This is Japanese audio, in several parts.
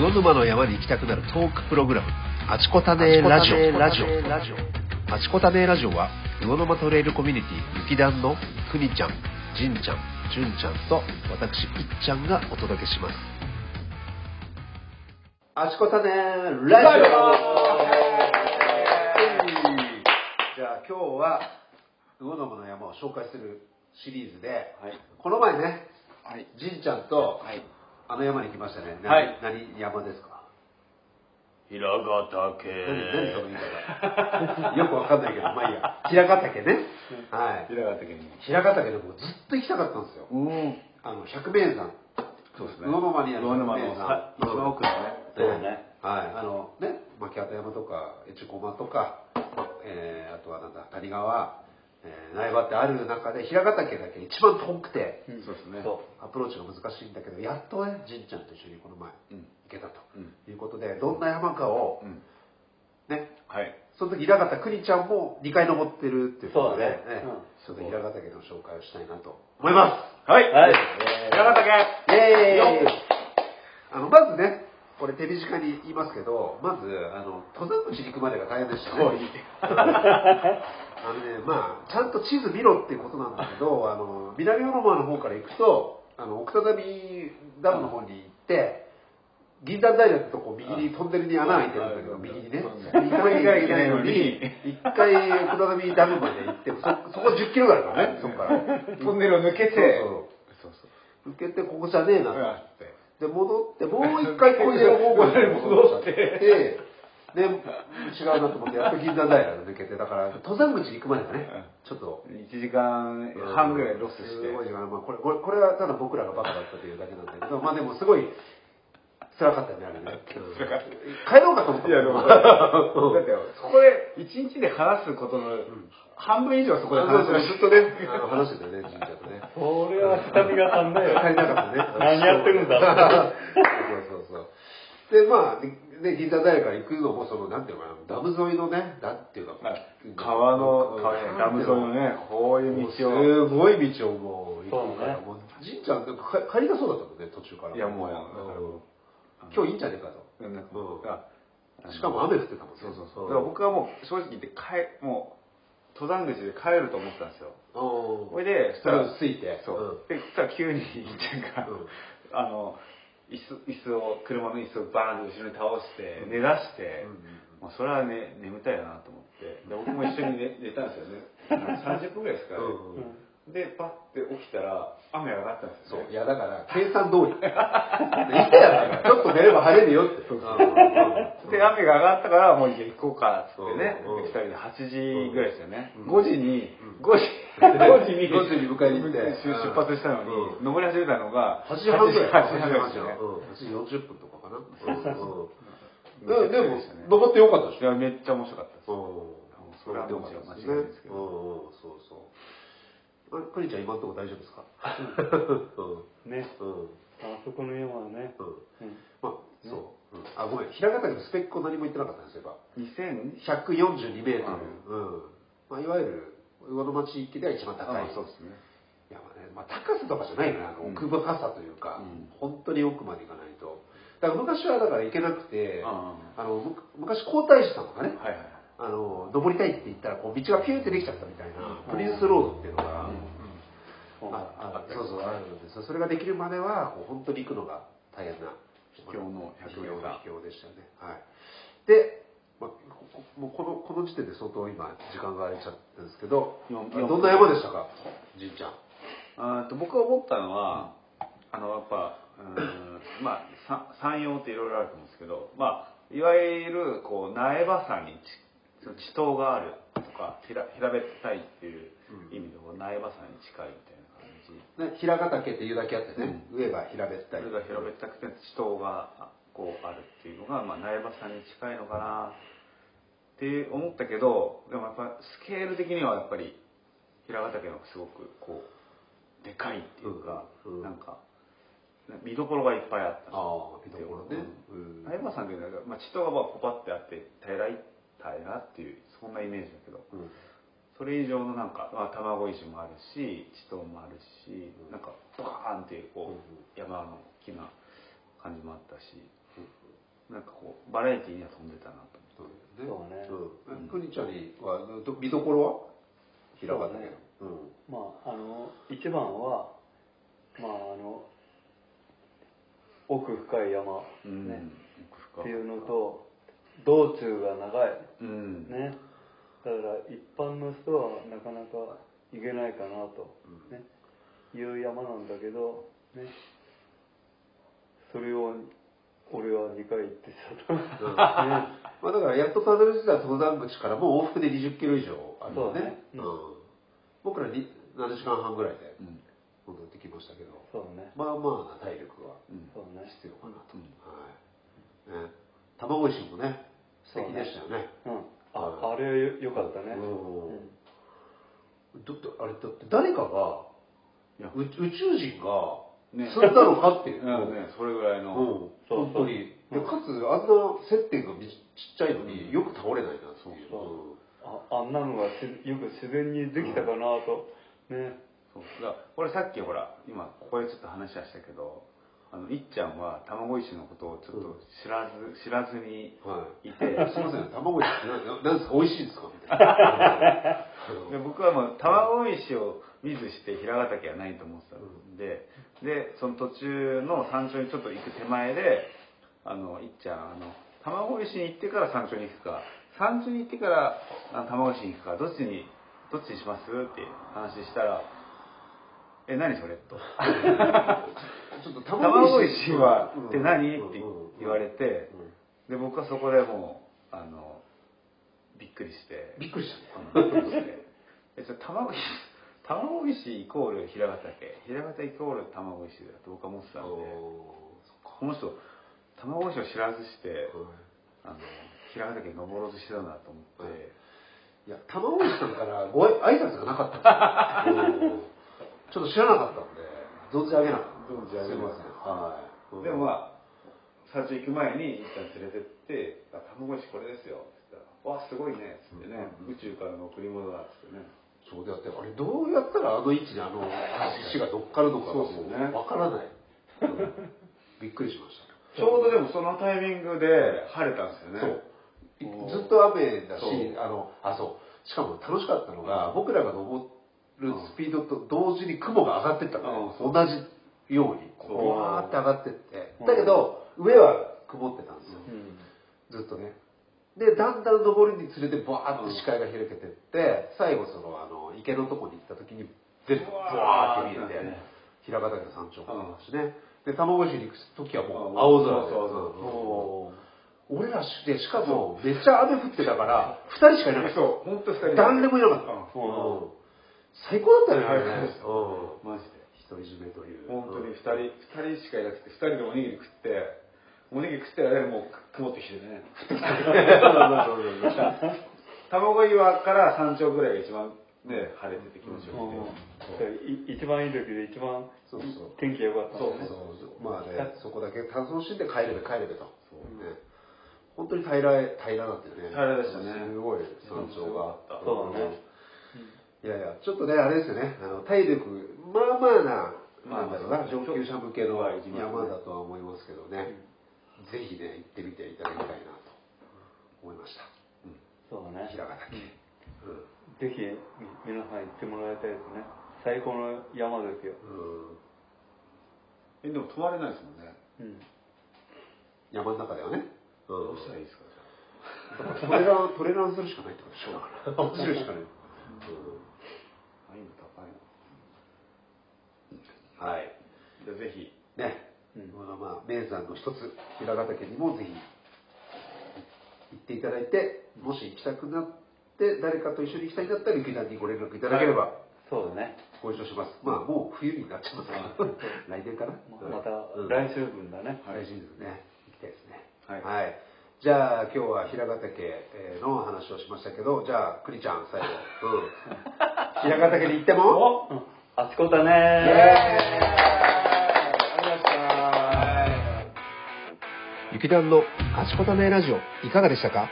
魚沼の山に行きたくなるトークプログラム。あちこたねーラジオ。ラジオ。あちこたねーラジオは魚沼トレイルコミュニティ雪団のくにちゃんじんちゃんじゅんちゃんと私いっちゃんがお届けします。あちこたねーラジオ。じゃあ今日は魚沼の山を紹介するシリーズで、はい。この前ねはい。じんちゃんとはい。あの山に行きましたね。何はい何山ですか？平ヶ岳。何何その言い方。よくわかんないけど、まあいいや。平ヶ岳ね。はい。平ヶ岳に。平ヶ岳でもずっと行きたかったんですよ。うん。あの、百名山。そうですね。魚沼にある百名山さ一番奥のね。そうだね。はい。あの、ね、牧畑山とか、越後駒とか、えー、あとはなんだ、谷川、えー、苗場ってある中で、平ヶ岳だけ一番遠くて、そうですね。アプローチが難しいんだけど、やっとね、じんちゃんと一緒にこの前、うん。行けたとうん。いうことで、どんな山かをう、ん。ね、はい。その時平方くにちゃんも2回登ってるっていうことで、そうだねうんちょっと平方岳の紹介をしたいなと思いまはい。はい平ヶ岳。す。イエーイあの、まずね、これ手短に言いますけど、まず、あの、登山口に行くまでが大変でしたね。はいあのね、まあ、ちゃんと地図見ろっていうことなんだけど、あの、南魚沼の方から行くと、あの、奥只見ダムの方に行って、銀山平ってとこ右にトンネルに穴開いてるんだけど、うん右にね。行かなきゃいけないのに、一回奥只見ダムまで行って、そ、そこ10キロぐらいだからね、そこから。トンネルを抜けて。そうそうそう。受けてここじゃねえなって。で、戻って、もう一回小出の方向に戻って、で、違うなと思って、やっと銀座平を抜けて、だから、登山口に行くまでがね、ちょっと、1時間半ぐらいロスして。すごい時間まあ、これ、これ、これはただ僕らがバカだったというだけなんだけど、まあでもすごい、辛かったよね、あれね。辛かった帰ろうかと思ったいや、でも、う んだって、そこで1日で話すことの半分以上そこで話しましずっとね、あの話してたよね、神社とね。それは下見が足んないよ。足りなかったね。何やってるんだそう そうそうそう。で、まあ、ね、銀座平から行くのも、その、なんていうのかな、ダム沿いのね、なんていうのかな。川の、川ねダム沿いのね、こういう道を。すごい道をもう行くから、そうねもう、神ちゃん、か帰りがそうだったもんね、途中から。いやもうやん今日いいんじゃねえかと。しかも雨降ってたもんね。そうそうそう。だから僕はもう正直言って帰、もう、登山口で帰ると思ってたんですよ。うん。それで、それをついて。そう。で、そしたら急に、いっちゃんが、うんあの、椅子、椅子を、車の椅子をバーンと後ろに倒して、寝出して、まあ、それはね、眠たいなと思って、で僕も一緒に寝寝たんですよね。30分ぐらいですかね。うんうんで、パッて起きたら、雨上がったんですよ、そう。ね。いや、だから、計算通り。言ったやん。ちょっと寝れば晴れるよって。そうそううんで、雨が上がったから、もう行こうか、っつってね。二人で8時ぐらいですよね。うん5時にうん、5時、5時に、5時に迎えに行って出出発したのに、うん登り始めたのが、8時半ぐらい。8時半ぐらいですよね。うん8時40分とかかな。うんめちゃくちゃででも登ってよかったでしょ。いや、めっちゃ面白かったです。うんそれはもちろん間違いないですけど。そうそう。あくにちゃん今のところ大丈夫ですか？うん。ね。うん。あそこの山はね。うん。うんまあ、そう。うんあ、ごめん。平方のスペックを何も言ってなかったんですよ、2000? 142メートル。うん。まあ、いわゆる、魚沼地域では一番高い。あそうですね。いやまあね、まあ、高さとかじゃないのよ、あのうん奥深さというか、うん本当に奥まで行かないと。だから昔はだから行けなくて、ああのむ昔皇太子さんとかね、はいはい。あの登りたいって言ったらこう道がピューってできちゃったみたいな、プリンスロードっていうのが、うん。ああそうそうあるんですよ。それができるまではこう本当に行くのが大変な秘境の秘100メーター境秘境でしたよね。はい。で、まもうこのこの時点で相当今時間が空いちゃったんですけど四どんな山でしたか？じいちゃん。あーと僕が思ったのは、あのやっぱ、うんまあ、さ山陽っていろいろあると思うんですけど、まあ、いわゆるこう苗場山にちその地頭があるとか平平べったいっていう意味でこう苗場山に近いみたいな感じ。ね、平ヶ岳っていうだけあってね、上が平べったい。それが平べったくて地頭がこうあるっていうのが、まあ、苗場山に近いのかなって思ったけどでもやっぱスケール的にはやっぱり平ヶ岳の方がすごくこうでかいっていうか、うん。うん。なんか見どころがいっぱいあったああ見どころね、うん。苗場山っていうのは、まあ、地頭がまあポパってあって平らい平らっていうそんなイメージだけど。うん。それ以上のなんか、まあ、卵石もあるし地頭もあるし、なんかバーンっていうこう、うん山の大きな感じもあったし、なんかこうバラエティーには飛んでたなとそうそうね。うん。くにちゃんには、ど見どころは？平方だけど。うん。まああの一番はまああの奥深い山、うん。ね奥深っていうのと道中が長い。うん。ね。だから一般の人はなかなか行けないかなと、ね。いう山なんだけどね。それを俺は2回行ってさ、うん。ね まあだからやっとたどり着いた登山口からもう往復で20キロ以上あるのね。そうね。ううん。ん。僕らに7時間半ぐらいでうん。戻ってきましたけど、そうね。まあまあな体力は必要かなと。うん。はい。ね。卵石もね、素敵でしたよね。うん。あはいあれはよよかったね。うん。うん。だってあれだって誰かがいやう宇宙人がね。積んだのかっていう。うんねそれぐらいの、うん、そう本当に。そうでかつ、あんな接点がみちっちゃいのによく倒れないなっていう。そう。ああんなのがしよく自然にできたかなと、ね。そう。だから俺さっきほら今ここでちょっと話はしたけどあのいっちゃんは卵石のことをちょっと知らず、知らずにうんはい。いて。すみません、卵石ですか？美味しいですか？みたいな。で僕はもう卵石を見ずして平ヶ岳はないと思ってたんで、でその途中の山頂にちょっと行く手前であのいっちゃんあの卵石に行ってから山頂に行くか。山頂に行ってから卵石に行くか。どっちにどっちにします？って話したら「え何それ?」と。ちょっと「卵石はうんって何?」うんって言われてうんで僕はそこでもうあのびっくりして。びっくりしたえちょ卵石卵石イコール平ヶ岳平ヶ岳イコール卵石だと僕は思ってたんで。この人卵石を知らずしてあの平ヶ岳に登ろうとしてたんだと思って、い。や、卵石さんからご挨拶がなかった ちょっと知らなかったんで、存じ上げなかった。存じ上げません。はい。でもまあ山頂行く前に一旦連れてって「あ卵石これですよ」って言ったら「わすごいね」っつってね、宇宙からの贈り物だっつってねそうだって、あれどうやったらあの位置にあの石が乗っかるのかがもそうですよねうわからない。うんびっくりしました。ちょうどでもそのタイミングで晴れたんですよねそう。ずっと雨だしあの、あ、そう。しかも楽しかったのが、僕らが登るスピードと同時に雲が上がってったの、うん。同じように、こそう。う、わーって上がってって。う。ん。だけど、上は曇ってたんですよ。うん。ずっとね。で、だんだん登るにつれて、バーって視界が開けてって、最後その、あの、池のとこに行った時に、全部、バーって見えて、平ヶ岳の山頂もあったしね。で、卵石に行く時はもう青空で。そうそう俺らで、しかも、めっちゃ雨降ってたから、二人しかいなかった。そう。本当二人誰もいなかった。うん。うん最高だったね、あれね。うん。マジで。独り占めという。本当に二人二人しかいなくて二人でおにぎり食っておにぎり食ってる間にもう曇ってきてね。卵岩から山頂ぐらいが一番ね晴れてて気持ちよくて、一番いい時で一番そうそう。天気が良かったそうそう。まあね、そこだけ楽しんで帰れべ帰れべと。そう。ね。本当に平ら、平らだったよね。平らでしたね。すごい山頂が。そうだねいやいや、ちょっとね、あれですよね、あの体力、まあまあな、まあなんだろうな、上級者向けの山だとは思いますけどね、ぜひね、行ってみていただきたいなと思いました。そうだね。平ヶ岳。うん。ぜひみ皆さん行ってもらいたいですね。最高の山ですよ、うん。えでも泊まれないですもんね。うん、山の中ではね。どうしたらいいですか？トレラン、トレランするしかないってことでしょ。だから。走るしかない。ああいうの高いうんはい。なじゃあぜひね、うん。まあまあ、名山の一つ、平ヶ岳にもぜひ行っていただいて、もし行きたくなって、誰かと一緒に行きたいんだったら、劇団にご連絡いただければ、そうだね。ご一緒します。まあ、もう冬になっちゃいます。けど、来年かな。ま またうん。来週分だね、来シーズンね、行きたいですね。はい。じゃあ、今日は平ヶ岳えーの話をしましたけど、じゃあ、くりちゃん、最後。うん。平ヶ岳に行っても、うんあちこたね雪団のあちこたねラジオいかがでしたか？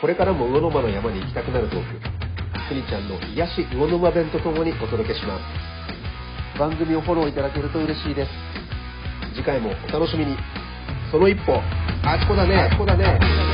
これからも魚沼の山に行きたくなるトークくにちゃんの癒し魚沼弁とともにお届けします。番組をフォローいただけると嬉しいです。次回もお楽しみに。その一歩あちこだねあちこだね